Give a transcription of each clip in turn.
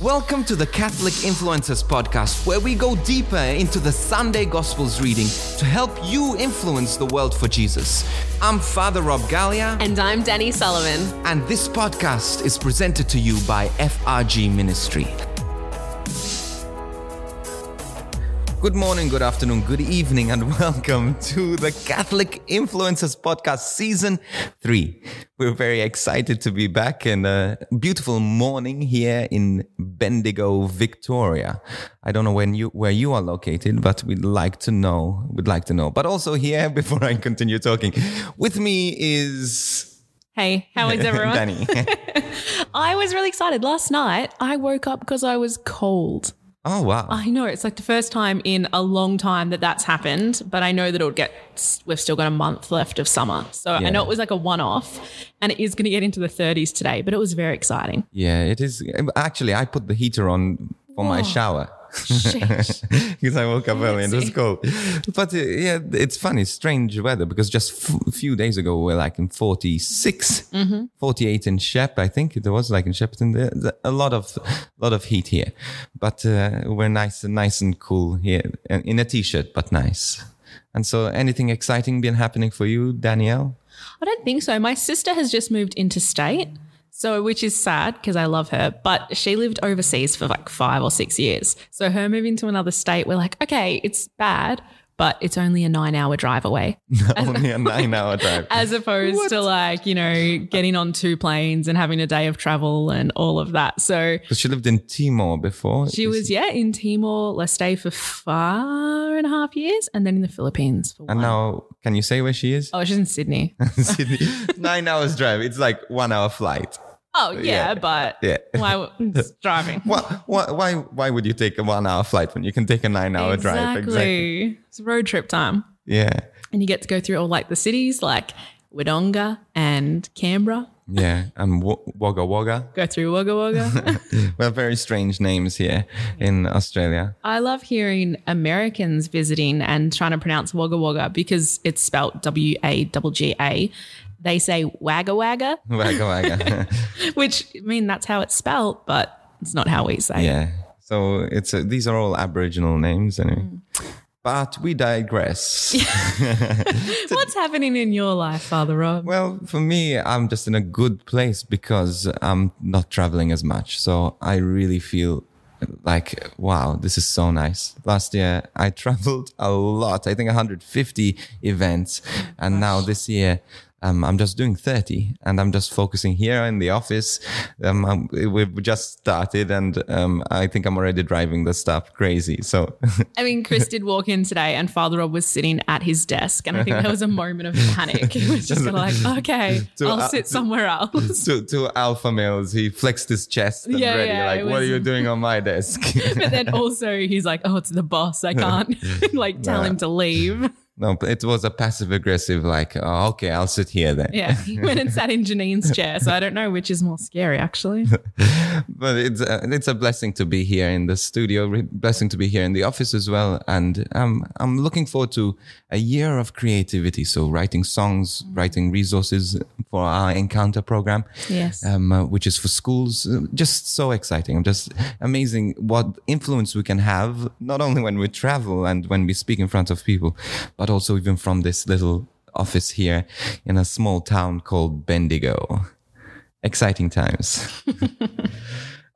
Welcome to the Catholic Influencers Podcast, where we go deeper into the Sunday Gospels reading to help you influence the world for Jesus. I'm Father Rob Galea, And I'm Denny Sullivan. and this podcast is presented to you by FRG Ministry. Good morning, good afternoon, good evening, and welcome to the Catholic Influencers Podcast Season 3. We're very excited to be back in a beautiful morning here in Bendigo, Victoria. I don't know when you where you are located, but we'd like to know. We'd like to know. But also here, before I continue talking, with me is Hey, how is everyone? Danny. I was really excited. Last night, I woke up because I was cold. Oh wow. I know it's like the first time in a long time that that's happened, but I know that it'll get, we've still got a month left of summer. So I know it was like a one off and it is going to get into the 30s today, but it was very exciting. Yeah, it is. Actually, I put the heater on for my oh. shower. because I woke up early and it was cold. But uh, yeah, it's funny, strange weather because just f- a few days ago we were like in 46, 48 in Shep, I think it was like in. There- there- A lot of, lot of heat here, but uh, we're nice and nice and cool here uh, in a t-shirt, but nice. And so, anything exciting been happening for you, Danielle? I don't think so. My sister has just moved interstate. So, which is sad because I love her, but she lived overseas for like five or six years. So, her moving to another state, we're like, okay, it's bad, but it's only a nine hour drive away. Only a nine-hour drive. as opposed to like you know getting on two planes and having a day of travel and all of that so Because she lived in Timor before. she was yeah in timor leste for four and a half years and then in the philippines for And one. now, can you say where she is? oh she's in sydney Sydney. Nine hours drive. It's like one hour flight. oh yeah, Yeah. but Yeah. why driving Why, why, why, why would you take a one hour flight when you can take a nine hour drive? exactly it's road trip time Yeah. and you get to go through all like the cities like Wodonga and Canberra Yeah. And w- Wagga Wagga. go through Wagga Wagga Well, very strange names here in Australia. I love hearing Americans visiting and trying to pronounce Wagga Wagga because it's spelt W A G G A. They say Wagga Wagga, Wagga Wagga. which I mean that's how it's spelt, but it's not how we say. it. yeah. So it's a, these are all Aboriginal names anyway. Mm. But we digress. What's happening in your life, Father Rob? Well, for me, I'm just in a good place because I'm not traveling as much. So I really feel like, wow, this is so nice. Last year, I traveled a lot. I think 150 events. And now this year, um, I'm just doing 30 and I'm just focusing here in the office. Um, we've just started and um, I think I'm already driving the stuff crazy. So I mean, Chris did walk in today, and Father Rob was sitting at his desk, and I think there was a moment of panic. He was just kind of like, "Okay, To- I'll uh, sit somewhere else." to, to alpha males, he flexed his chest and Yeah, ready. yeah, like, it what are you doing on my desk? But then also, he's like, "Oh, it's the boss. I can't like tell him to leave." No, but it was a passive aggressive, like, oh, okay, I'll sit here then. Yeah, he went and sat in Janine's chair. So I don't know which is more scary, actually. But it's a, it's a blessing to be here in the studio, blessing to be here in the office as well. And um, I'm looking forward to a year of creativity. So writing songs, writing resources for our encounter program. Yes. Um, uh, which is for schools. Uh, Just so exciting. I'm just amazing what influence we can have, not only when we travel and when we speak in front of people, but also even from this little office here in a small town called Bendigo. Exciting times.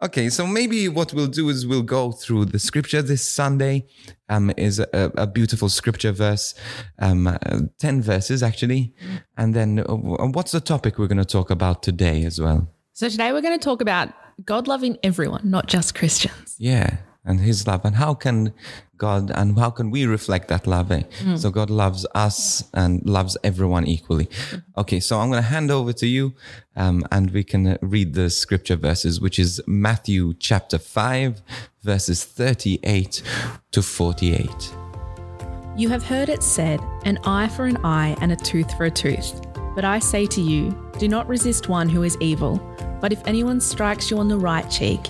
Okay, so maybe what we'll do is we'll go through the scripture this Sunday. Um, is a, a beautiful scripture verse, um, uh, ten verses actually, and then uh, what's the topic we're going to talk about today as well? So today we're going to talk about God loving everyone, not just Christians. Yeah, and His love, and how can God and how can we reflect that love? eh? So God loves us and loves everyone equally. Okay, so I'm going to hand over to you, um, and we can read the scripture verses, which is Matthew chapter five, verses thirty-eight to forty-eight. You have heard it said, an eye for an eye and a tooth for a tooth. But I say to you, do not resist one who is evil. But if anyone strikes you on the right cheek,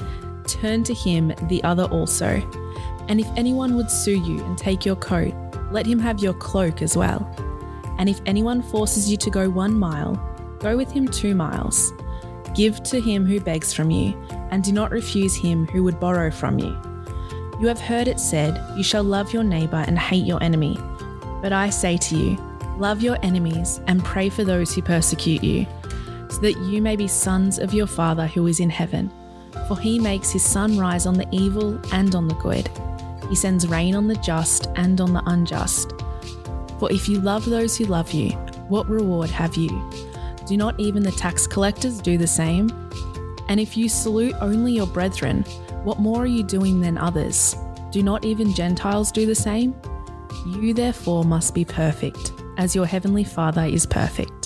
turn to him the other also. And if anyone would sue you and take your coat, let him have your cloak as well. And if anyone forces you to go one mile, go with him two miles. Give to him who begs from you, and do not refuse him who would borrow from you. You have heard it said, You shall love your neighbour and hate your enemy. But I say to you, Love your enemies and pray for those who persecute you, so that you may be sons of your Father who is in heaven. For he makes his sun rise on the evil and on the good. He sends rain on the just and on the unjust. For if you love those who love you, what reward have you? Do not even the tax collectors do the same? And if you salute only your brethren, what more are you doing than others? Do not even Gentiles do the same? You therefore must be perfect, as your heavenly Father is perfect.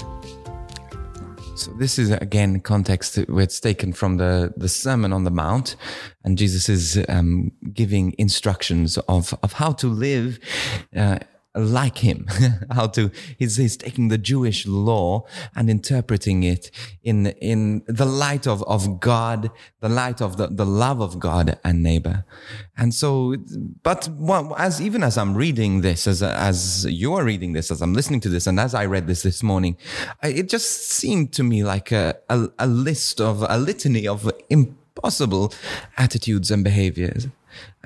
This is again context where it's taken from the the Sermon on the Mount, and Jesus is um, giving instructions of of how to live. Uh, like him how to he's, he's taking the jewish law and interpreting it in in the light of of god the light of the, the love of god and neighbor. And so but as even as i'm reading this as as you are reading this as i'm listening to this and as i read this this morning it just seemed to me like a a, a list of a litany of impossible attitudes and behaviors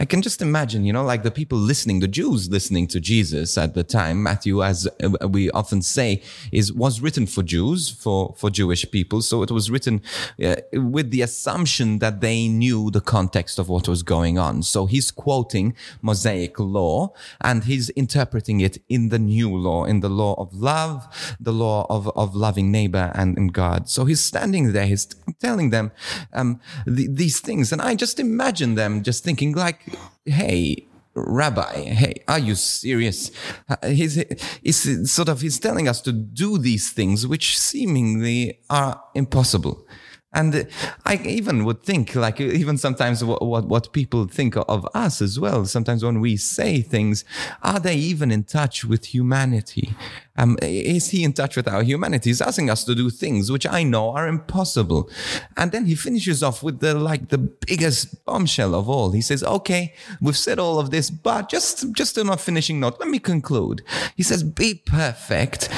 I can just imagine, you know, like the people listening, the Jews listening to Jesus at the time. Matthew, as uh, we often say, is was written for Jews, for for Jewish people. So it was written uh, with the assumption that they knew the context of what was going on. So he's quoting Mosaic law and he's interpreting it in the new law, in the law of love, the law of of loving neighbor and, and God. So he's standing there, he's telling them um, the, these things, and I just imagine them just thinking like hey, Rabbi, hey, are you serious? Uh, he's, he's sort of, he's telling us to do these things which seemingly are impossible. And I even would think, like, even sometimes what, what, what, people think of us as well. Sometimes when we say things, are they even in touch with humanity? Um, is he in touch with our humanity? He's asking us to do things which I know are impossible. And then he finishes off with the, like, the biggest bombshell of all. He says, okay, we've said all of this, but just, just on a finishing note, let me conclude. He says, be perfect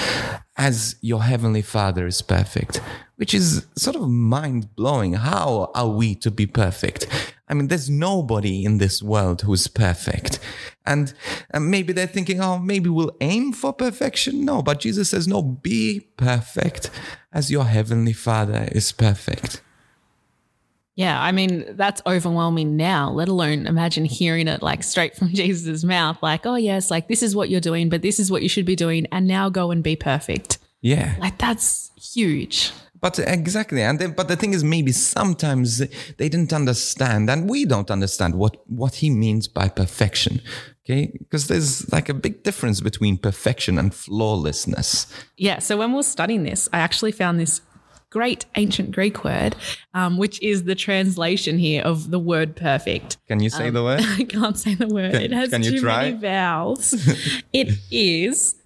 as your heavenly father is perfect which is sort of mind blowing. How are we to be perfect? I mean, there's nobody in this world who's perfect. And, and maybe they're thinking, oh, maybe we'll aim for perfection. No, but Jesus says, no, be perfect as your heavenly father is perfect. Yeah, I mean, that's overwhelming now, let alone imagine hearing it like straight from Jesus' mouth, like, oh, yes, like this is what you're doing, but this is what you should be doing. And now go and be perfect. Yeah. Like that's huge. But exactly, and then, but the thing is, maybe sometimes they didn't understand, and we don't understand what what he means by perfection. Okay, because there's like a big difference between perfection and flawlessness. Yeah. So when we we're studying this, I actually found this great ancient Greek word, um, which is the translation here of the word perfect. Can you say um, the word? I can't say the word. Can, it has can too many vowels. it is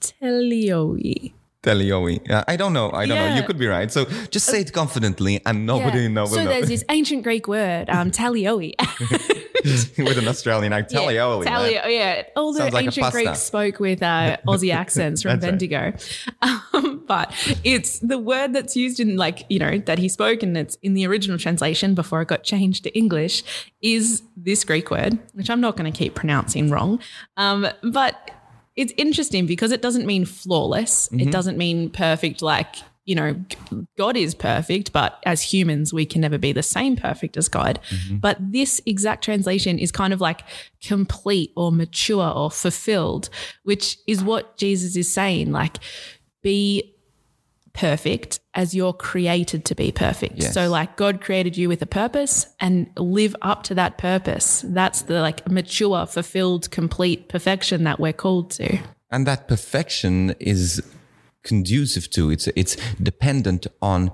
teleoi. Teleoi. Yeah, I don't know. I don't yeah. know. You could be right. So just say it confidently, and nobody yeah. knows. So there's this ancient Greek word, um, teleoi. with an Australian accent, teleoi. Yeah, telio, yeah. All the Sounds ancient like Greeks spoke with uh, Aussie accents from Bendigo, right. um, but it's the word that's used in like you know that he spoke, and it's in the original translation before it got changed to English. Is this Greek word, which I'm not going to keep pronouncing wrong, um, but it's interesting because it doesn't mean flawless. Mm-hmm. It doesn't mean perfect like, you know, God is perfect, but as humans, we can never be the same perfect as God. Mm-hmm. But this exact translation is kind of like complete or mature or fulfilled, which is what Jesus is saying. Like, be perfect as you're created to be perfect. Yes. So like God created you with a purpose and live up to that purpose. That's the like mature, fulfilled, complete perfection that we're called to. And that perfection is conducive to it's it's dependent on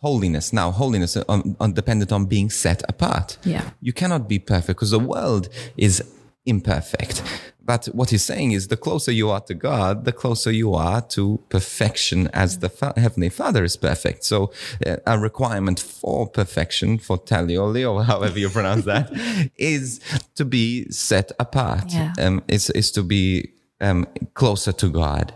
holiness now holiness on, on dependent on being set apart yeah you cannot be perfect because the world is imperfect but what he's saying is the closer you are to God, the closer you are to perfection as the fa- Heavenly Father is perfect. So uh, a requirement for perfection, for talioli or however you pronounce that, is to be set apart. Yeah. Um, is, is to be um, closer to God.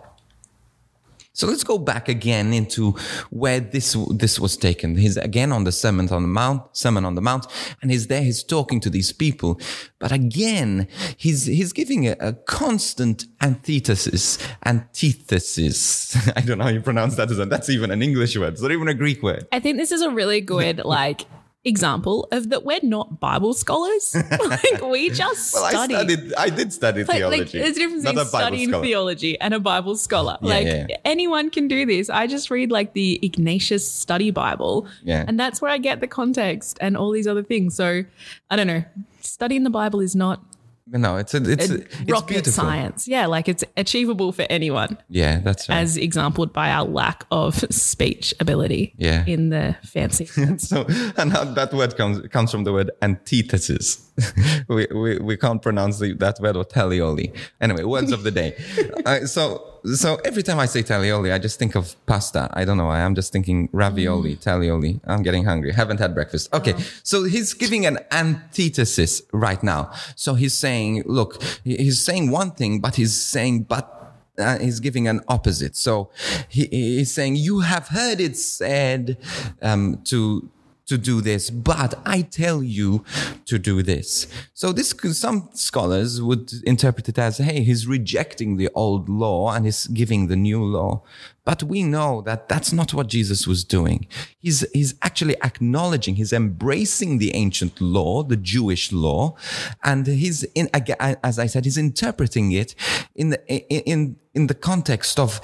So let's go back again into where this this was taken. He's again on the Sermon on the Mount, Sermon on the Mount, and he's there. He's talking to these people, but again, he's he's giving a, a constant antithesis. Antithesis. I don't know how you pronounce that. That's even an English word. It's not even a Greek word. I think this is a really good like example of that we're not Bible scholars. like we just Well, I studied. I did study Like, like, theology. there's a difference Not between a studying scholar. theology and a Bible scholar. Yeah, like yeah, yeah. anyone can do this. I just read like the Ignatius Study Bible, Yeah. and that's where I get the context and all these other things. So I don't know. Studying the Bible is not No, it's a, it's, a it's rocket beautiful. science. Yeah, like it's achievable for anyone, Yeah, that's right. as exampled by our lack of speech ability. Yeah. in the fancy. so and that word comes comes from the word antithesis. we, we we can't pronounce the, that word or talioli. Anyway, words of the day. uh, so so every time I say talioli, I just think of pasta. I don't know why. I'm just thinking ravioli, talioli. I'm getting hungry. Haven't had breakfast. Okay, so he's giving an antithesis right now. So he's saying, look, he's saying one thing, but he's saying, but uh, he's giving an opposite. So he, he's saying, "You have heard it said um, to." To do this, but I tell you to do this. So this some scholars would interpret it as, hey, he's rejecting the old law and he's giving the new law. But we know that that's not what Jesus was doing. He's, he's actually acknowledging, he's embracing the ancient law, the Jewish law, and he's in, as I said, he's interpreting it in the, in, in the context of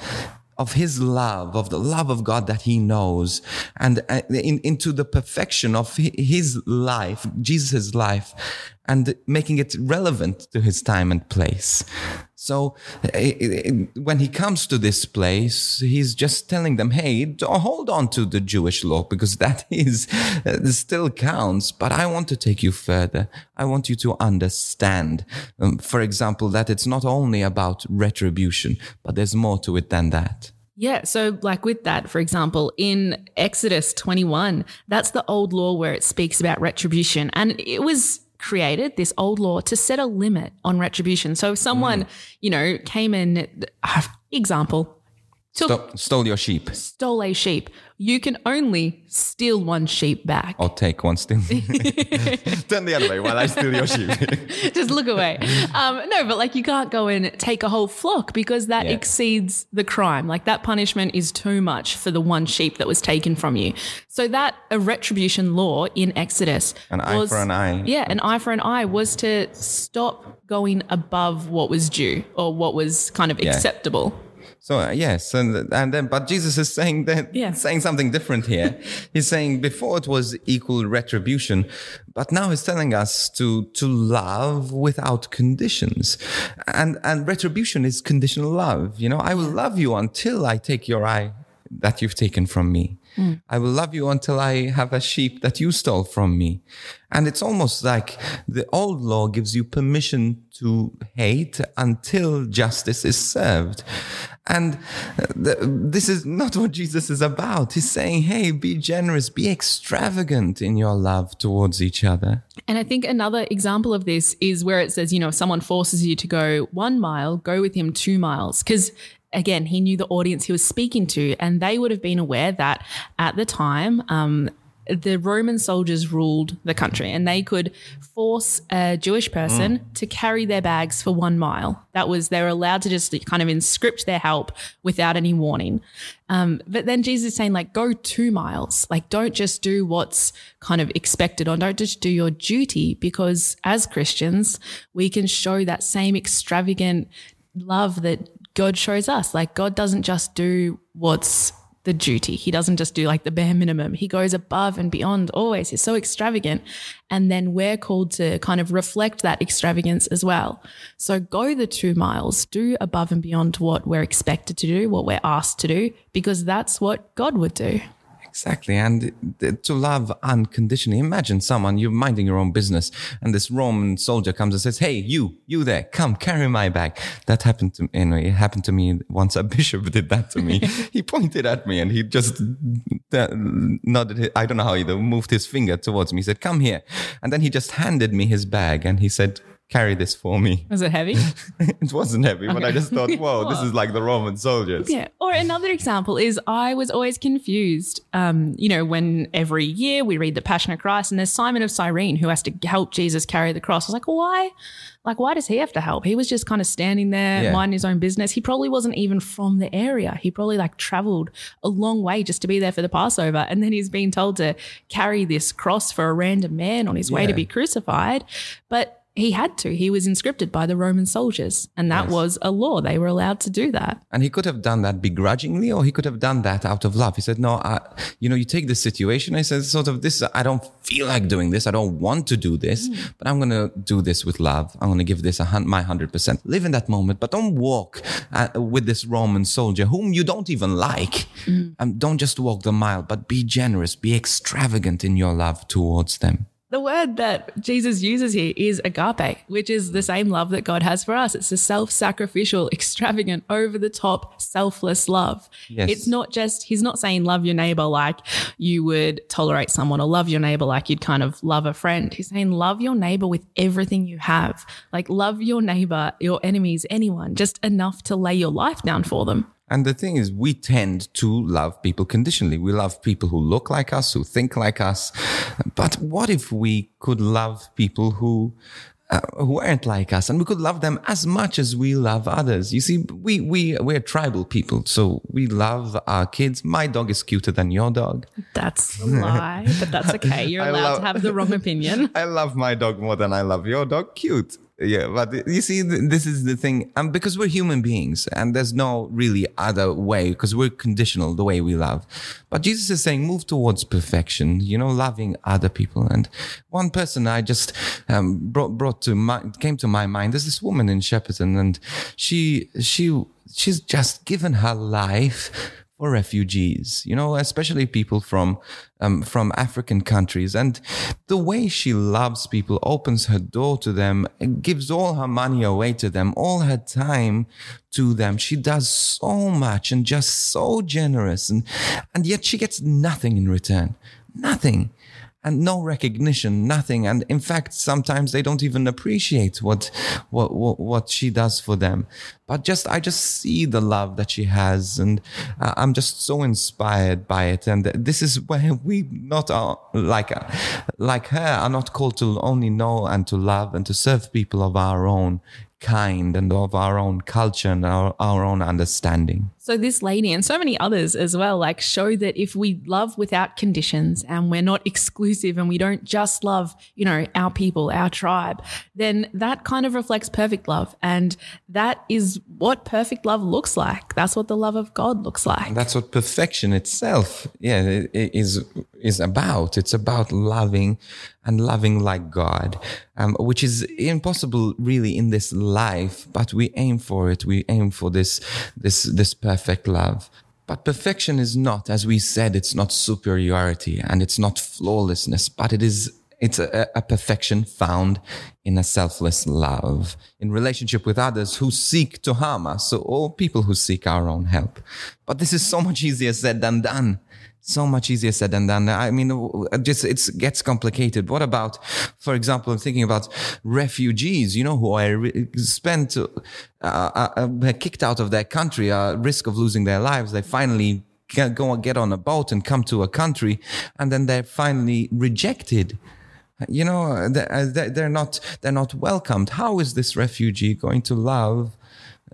of his love, of the love of God that he knows, and uh, in, into the perfection of his life, Jesus' life, and making it relevant to his time and place. So uh, uh, when he comes to this place, he's just telling them, hey, hold on to the Jewish law because that is still counts, but I want to take you further. I want you to understand, um, for example, that it's not only about retribution, but there's more to it than that. Yeah. So, like with that, for example, in Exodus 21, that's the old law where it speaks about retribution. And it was created, this old law, to set a limit on retribution. So, if someone, you know, came in, uh, example, took, Sto- stole your sheep stole a sheep, you can only steal one sheep back. or take one still. Turn the other way while I steal your sheep. Just look away. Um, no, but like you can't go and take a whole flock because that Yeah. exceeds the crime. Like that punishment is too much for the one sheep that was taken from you. So that a retribution law in Exodus, An eye was- for an eye. Yeah, an eye for an eye was to stop going above what was due or what was kind of acceptable. So uh, yes, and and then but Jesus is saying that Yeah. saying something different here. he's saying before it was equal retribution, but now he's telling us to to love without conditions, and and retribution is conditional love. You know, I will love you until I take your eye that you've taken from me. I will love you until I have a sheep that you stole from me. And it's almost like the old law gives you permission to hate until justice is served. And uh, th- this is not what Jesus is about. He's saying, hey, be generous, be extravagant in your love towards each other. And I think another example of this is where it says, you know, if someone forces you to go one mile, go with him two miles. Because again, he knew the audience he was speaking to, and they would have been aware that at the time, um, the Roman soldiers ruled the country and they could force a Jewish person to carry their bags for one mile. That was, they were allowed to just kind of inscript their help without any warning. Um, but then Jesus is saying, like, go two miles. Like, don't just do what's kind of expected or don't just do your duty because as Christians, we can show that same extravagant love that God shows us. Like, God doesn't just do what's the duty. He doesn't just do like the bare minimum. He goes above and beyond always. He's so extravagant. And then we're called to kind of reflect that extravagance as well. So go the two miles, do above and beyond what we're expected to do, what we're asked to do, because that's what God would do. Exactly. And to love unconditionally. Imagine someone, you're minding your own business, and this Roman soldier comes and says, Hey, you, you there, come carry my bag. That happened to me. Anyway, it happened to me once. A bishop did that to me. he pointed at me and he just uh, nodded. His, I don't know how he moved his finger towards me. He said, Come here. And then he just handed me his bag and he said, carry this for me. Was it heavy? it wasn't heavy, but I just thought, whoa, this is like the Roman soldiers. Yeah. Or another example is I was always confused. Um, you know, when every year we read the Passion of Christ and there's Simon of Cyrene who has to help Jesus carry the cross. I was like, why? Like, why does he have to help? He was just kind of standing there, Yeah. minding his own business. He probably wasn't even from the area. He probably like traveled a long way just to be there for the Passover. And then he's being told to carry this cross for a random man on his way to be crucified. But he had to. He was inscripted by the Roman soldiers, and that Yes. was a law. They were allowed to do that. And he could have done that begrudgingly, or he could have done that out of love. He said, "No, I, you know, you take this situation." I said, "Sort of this. I don't feel like doing this. I don't want to do this, but I'm going to do this with love. I'm going to give this a hun- my hundred percent. Live in that moment, but don't walk uh, with this Roman soldier whom you don't even like. Um, don't just walk the mile, but be generous, be extravagant in your love towards them." The word that Jesus uses here is agape, which is the same love that God has for us. It's a self sacrificial, extravagant, over the top, selfless love. Yes. It's not just, he's not saying love your neighbor like you would tolerate someone or love your neighbor like you'd kind of love a friend. He's saying love your neighbor with everything you have. Like love your neighbor, your enemies, anyone, just enough to lay your life down for them. And the thing is, we tend to love people conditionally. We love people who look like us, who think like us. But what if we could love people who uh, who aren't like us, and we could love them as much as we love others? You see, we we we're tribal people, so we love our kids. My dog is cuter than your dog. That's a lie, but that's okay. You're I allowed love- to have the wrong opinion. I love my dog more than I love your dog. Cute. Yeah, but you see, this is the thing. Um, because we're human beings and there's no really other way because we're conditional the way we love. But Jesus is saying, move towards perfection, you know, loving other people. And one person I just um, brought, brought to my, came to my mind. There's this woman in Shepparton and she, she, she's just given her life for refugees, you know, especially people from um, from African countries. And the way she loves people, opens her door to them, gives all her money away to them, all her time to them. She does so much and just so generous, and and yet she gets nothing in return, nothing. And no recognition, nothing. And in fact, sometimes they don't even appreciate what, what, what, what she does for them. But just, I just see the love that she has and uh, I'm just so inspired by it. And this is where we not are like, uh, like her are not called to only know and to love and to serve people of our own kind and of our own culture and our, our own understanding. So this lady and so many others as well, like show that if we love without conditions and we're not exclusive and we don't just love, you know, our people, our tribe, then that kind of reflects perfect love. And that is what perfect love looks like. That's what the love of God looks like. That's what perfection itself, yeah, is is about. It's about loving and loving like God, um, which is impossible really in this life. But we aim for it. We aim for this this this perfect love. But perfection is not, as we said, it's not superiority and it's not flawlessness, but it is it's a, a perfection found in a selfless love in relationship with others who seek to harm us so all people who seek our own help but this is so much easier said than done so much easier said than done. I mean just it gets complicated. What about for example i'm thinking about refugees you know who are re- spent uh, uh, uh, kicked out of their country uh, risk of losing their lives. They finally go and get on a boat and come to a country and then they're finally rejected. You know uh, they- they're not they're not welcomed. How is this refugee going to love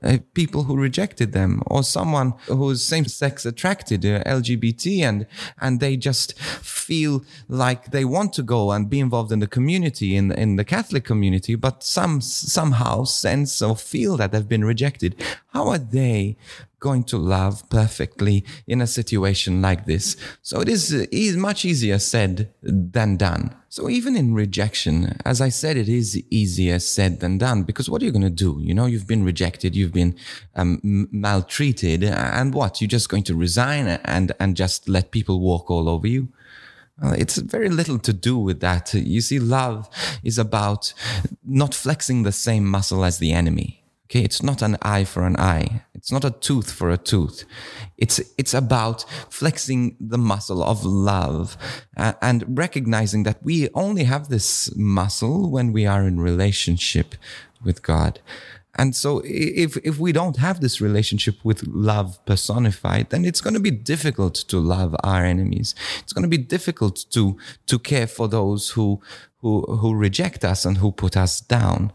uh, people who rejected them or someone who's same-sex attracted uh, lgbt and and they just feel like they want to go and be involved in the community in in the catholic community but some somehow sense or feel that they've been rejected how are they going to love perfectly in a situation like this. So it is, is much easier said than done. So even in rejection, as I said, it is easier said than done because what are you going to do? You know, you've been rejected, you've been um, maltreated, and what? You're just going to resign and and just let people walk all over you. It's very little to do with that. You see, love is about not flexing the same muscle as the enemy. Okay, it's not an eye for an eye. It's not a tooth for a tooth. It's it's about flexing the muscle of love uh, and recognizing that we only have this muscle when we are in relationship with God. And so if if we don't have this relationship with love personified, then it's going to be difficult to love our enemies. It's going to be difficult to to care for those who who who reject us and who put us down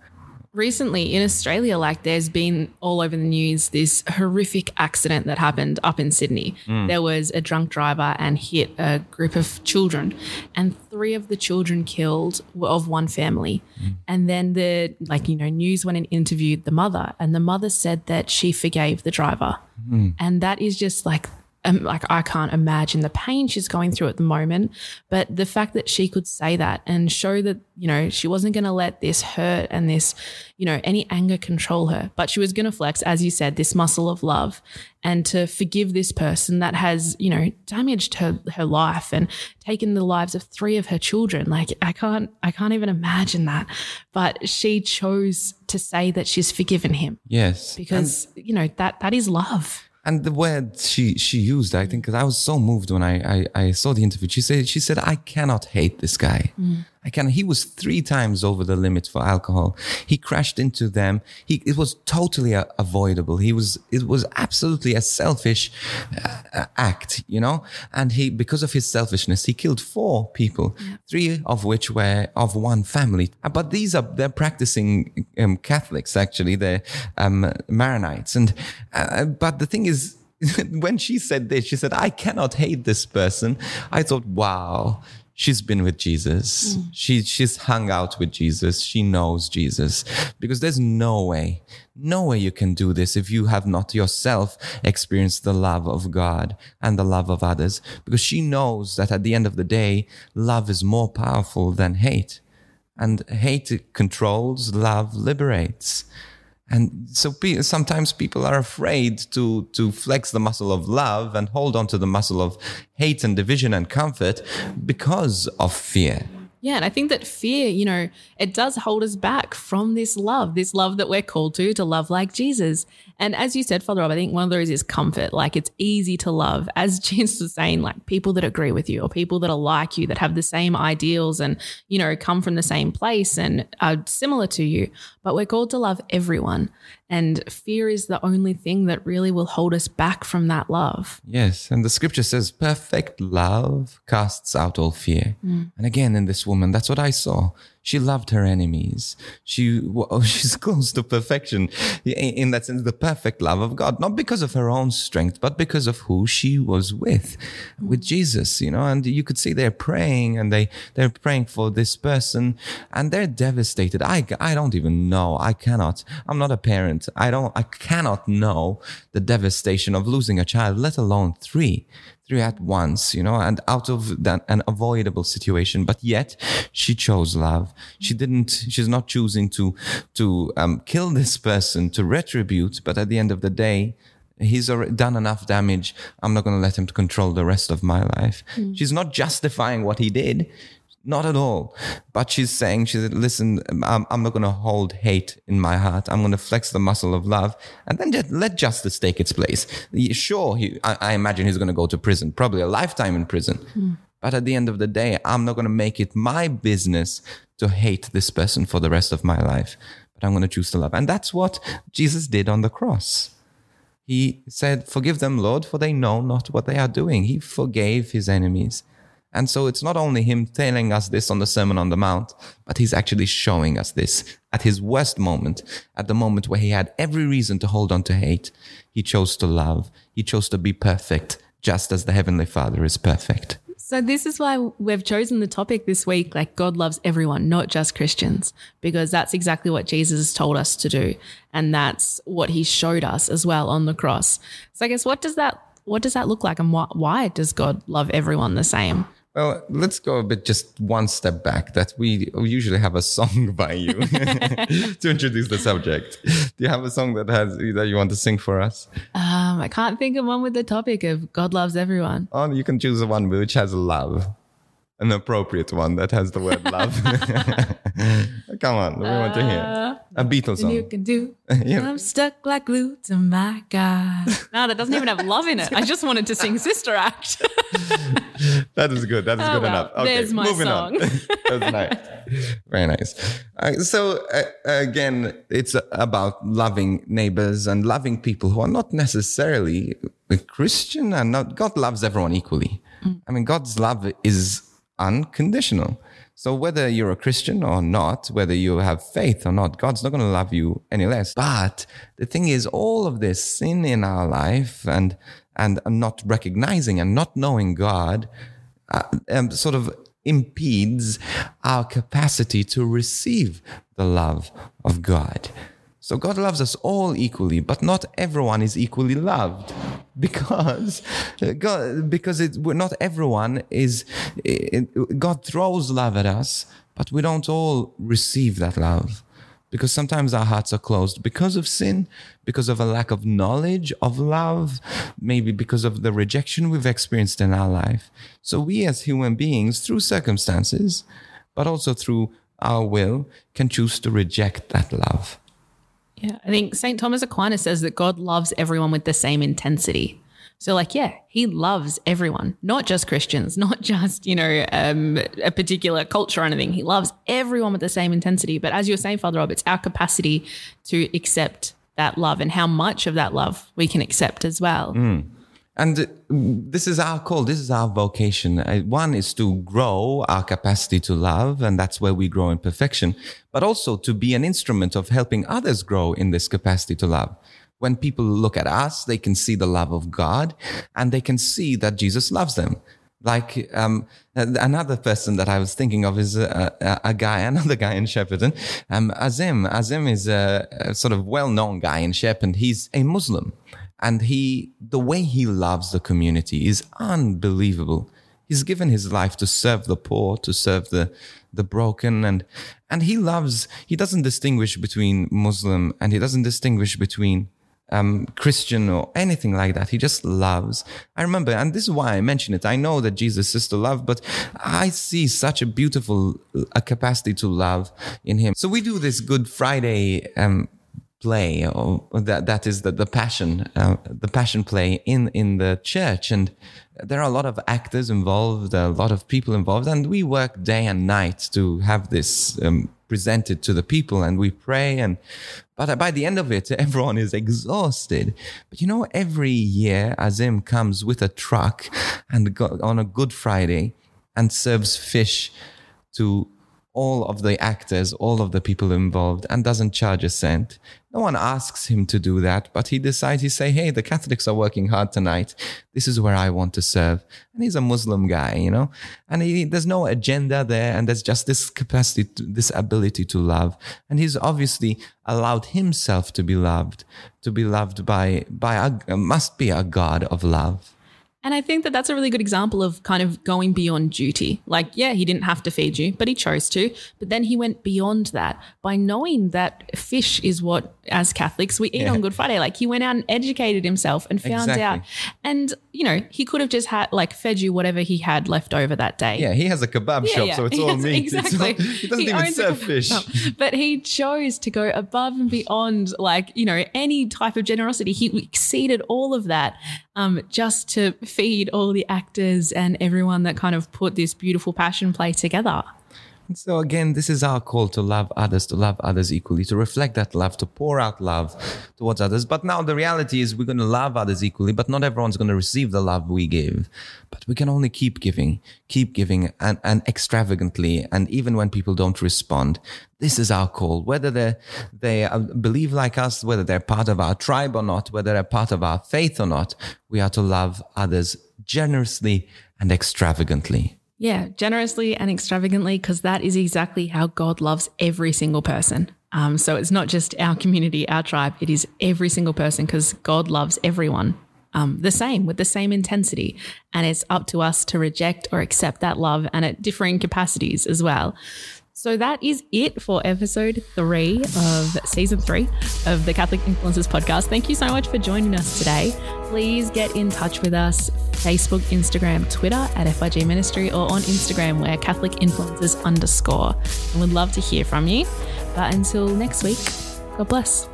recently in Australia, like there's been all over the news this horrific accident that happened up in Sydney. Mm. There was a drunk driver and hit a group of children, and three of the children killed were of one family. Mm. And then the like you know news went and interviewed the mother, and the mother said that she forgave the driver, mm. and that is just like um, like I can't imagine the pain she's going through at the moment. But the fact that she could say that and show that, you know, she wasn't going to let this hurt and this, you know, any anger control her, but she was going to flex, as you said, this muscle of love and to forgive this person that has, you know, damaged her, her life and taken the lives of three of her children. Like I can't, I can't even imagine that. But she chose to say that she's forgiven him. Yes. Because, and- you know, that, that is love and the word she she used, I think, because I was so moved when I, I, I saw the interview. She said she said I cannot hate this guy. Mm. I can. He was three times over the limit for alcohol. He crashed into them. He it was totally uh, avoidable. He was it was absolutely a selfish uh, act, you know. And he because of his selfishness, he killed four people, three of which were of one family. Uh, but these are they're practicing um, Catholics actually. They're um, Maronites, and uh, but the thing is when she said this, she said, I cannot hate this person. I thought, wow, she's been with Jesus. Mm. She she's hung out with Jesus. She knows Jesus. Because there's no way, no way you can do this if you have not yourself experienced the love of God and the love of others. Because she knows that at the end of the day, love is more powerful than hate. And hate controls, love liberates. And so sometimes people are afraid to, to flex the muscle of love and hold on to the muscle of hate and division and comfort because of fear. Yeah, and I think that fear, you know, it does hold us back from this love, this love that we're called to, to love like Jesus. And as you said, Father Rob, I think one of those is comfort. Like it's easy to love, as Jesus was saying, like people that agree with you or people that are like you, that have the same ideals and, you know, come from the same place and are similar to you. But we're called to love everyone. And fear is the only thing that really will hold us back from that love. Yes. And the scripture says, perfect love casts out all fear. Mm. And again, in this woman, that's what I saw. She loved her enemies. She well, she's close to perfection in that sense, the perfect love of God, not because of her own strength, but because of who she was with, with Jesus. You know, and you could see they're praying and they they're praying for this person, and they're devastated. I I don't even know. I cannot. I'm not a parent. I don't. I cannot know the devastation of losing a child, let alone three three at once, you know, and out of that an avoidable situation. But yet she chose love. She didn't, she's not choosing to, to, um, kill this person to retribute. But at the end of the day, he's already done enough damage. I'm not going to let him control the rest of my life. Mm. She's not justifying what he did. Not at all. But she's saying, she said, listen, I'm, I'm not going to hold hate in my heart. I'm going to flex the muscle of love and then just let justice take its place. Sure, he, I, I, imagine he's going to go to prison, probably a lifetime in prison. Mm. But at the end of the day, I'm not going to make it my business to hate this person for the rest of my life. But I'm going to choose to love. And that's what Jesus did on the cross. He said, Forgive them, Lord, for they know not what they are doing. He forgave his enemies. And so it's not only him telling us this on the Sermon on the Mount, but he's actually showing us this at his worst moment, at the moment where he had every reason to hold on to hate. He chose to love. He chose to be perfect, just as the Heavenly Father is perfect. So this is why we've chosen the topic this week like God loves everyone, not just Christians, because that's exactly what Jesus has told us to do and that's what he showed us as well on the cross. So I guess what does that what does that look like and why, why does God love everyone the same? Well, let's go a bit just one step back. That we, usually have a song by you to introduce the subject. Do you have a song that has that you want to sing for us? Um, I can't think of one with the topic of God loves everyone. Oh, you can choose the one which has love, an appropriate one that has the word love. Come on, we want to hear a Beatles song. you can do. Yeah. I'm stuck like glue to my God. No, that doesn't even have love in it. I just wanted to sing Sister Act. That is good. That is Oh, good well, enough. Okay, there's my moving song. on. That's nice. Very nice. Uh, so uh, again, it's about loving neighbors and loving people who are not necessarily a Christian and not. God loves everyone equally. Mm. I mean, God's love is unconditional. So whether you're a Christian or not, whether you have faith or not, God's not going to love you any less. But the thing is, all of this sin in our life and and not recognizing and not knowing God uh, um, sort of impedes our capacity to receive the love of God. So God loves us all equally, but not everyone is equally loved because God, because it, not everyone is it, God throws love at us, but we don't all receive that love because sometimes our hearts are closed because of sin, because of a lack of knowledge of love, maybe because of the rejection we've experienced in our life. So we as human beings, through circumstances, but also through our will, can choose to reject that love. Yeah, I think St. Thomas Aquinas says that God loves everyone with the same intensity. So, like, yeah, he loves everyone, not just Christians, not just, you know, um, a particular culture or anything. He loves everyone with the same intensity. But as you were saying, Father Rob, it's our capacity to accept that love and how much of that love we can accept as well. And uh, this is our call. This is our vocation. Uh, One is to grow our capacity to love, and that's where we grow in perfection, but also to be an instrument of helping others grow in this capacity to love. When people look at us, they can see the love of God and they can see that Jesus loves them. Like um, another person that I was thinking of is a, a, a guy, another guy in Shepparton, um, Azim. Azim is a, a sort of well-known guy in Shepparton. He's a Muslim, and he the way he loves the community is unbelievable. He's given his life to serve the poor, to serve the the broken, and and he loves. He doesn't distinguish between Muslim and he doesn't distinguish between um, Christian or anything like that. He just loves. I remember, and this is why I mention it. I know that Jesus is to love, but I see such a beautiful a capacity to love in him. So we do this Good Friday um, play, or that that is the the passion, uh, the passion play in in the church, and there are a lot of actors involved, a lot of people involved, and we work day and night to have this um, presented to the people, and we pray and. But by the end of it, everyone is exhausted. But you know, every year Azim comes with a truck and go, on a Good Friday and serves fish to all of the actors, all of the people involved, and doesn't charge a cent. No one asks him to do that, but he decides, he say, hey, the Catholics are working hard tonight. This is where I want to serve. And he's a Muslim guy, you know, and he, there's no agenda there. And there's just this capacity, to, this ability to love. And he's obviously allowed himself to be loved, to be loved by, by a, must be a God of love. And I think that that's a really good example of kind of going beyond duty. Like, yeah, he didn't have to feed you, but he chose to. But then he went beyond that by knowing that fish is what, as Catholics, we eat Yeah. on Good Friday. Like, he went out and educated himself and found Exactly. out. And, you know, he could have just had, like, fed you whatever he had left over that day. Yeah, he has a kebab Yeah, shop, yeah. so it's He all has- meat. Exactly. all- he doesn't even owns a serve fish. shop. But he chose to go above and beyond, like, you know, any type of generosity. He exceeded all of that um, just to feed all the actors and everyone that kind of put this beautiful passion play together. So again, this is our call to love others, to love others equally, to reflect that love, to pour out love towards others. But now the reality is we're going to love others equally, but not everyone's going to receive the love we give. But we can only keep giving, keep giving and, and extravagantly. And even when people don't respond, this is our call. Whether they, they uh, believe like us, whether they're part of our tribe or not, whether they're part of our faith or not, we are to love others generously and extravagantly. Yeah, generously and extravagantly, because that is exactly how God loves every single person. Um, so it's not just our community, our tribe, it is every single person because God loves everyone um, the same with the same intensity. And it's up to us to reject or accept that love and at differing capacities as well. So that is it for episode three of season three of the Catholic Influencers podcast. Thank you so much for joining us today. Please get in touch with us Facebook, Instagram, Twitter at FRG Ministry, or on Instagram where Catholic Influencers underscore. And we'd love to hear from you. But until next week, God bless.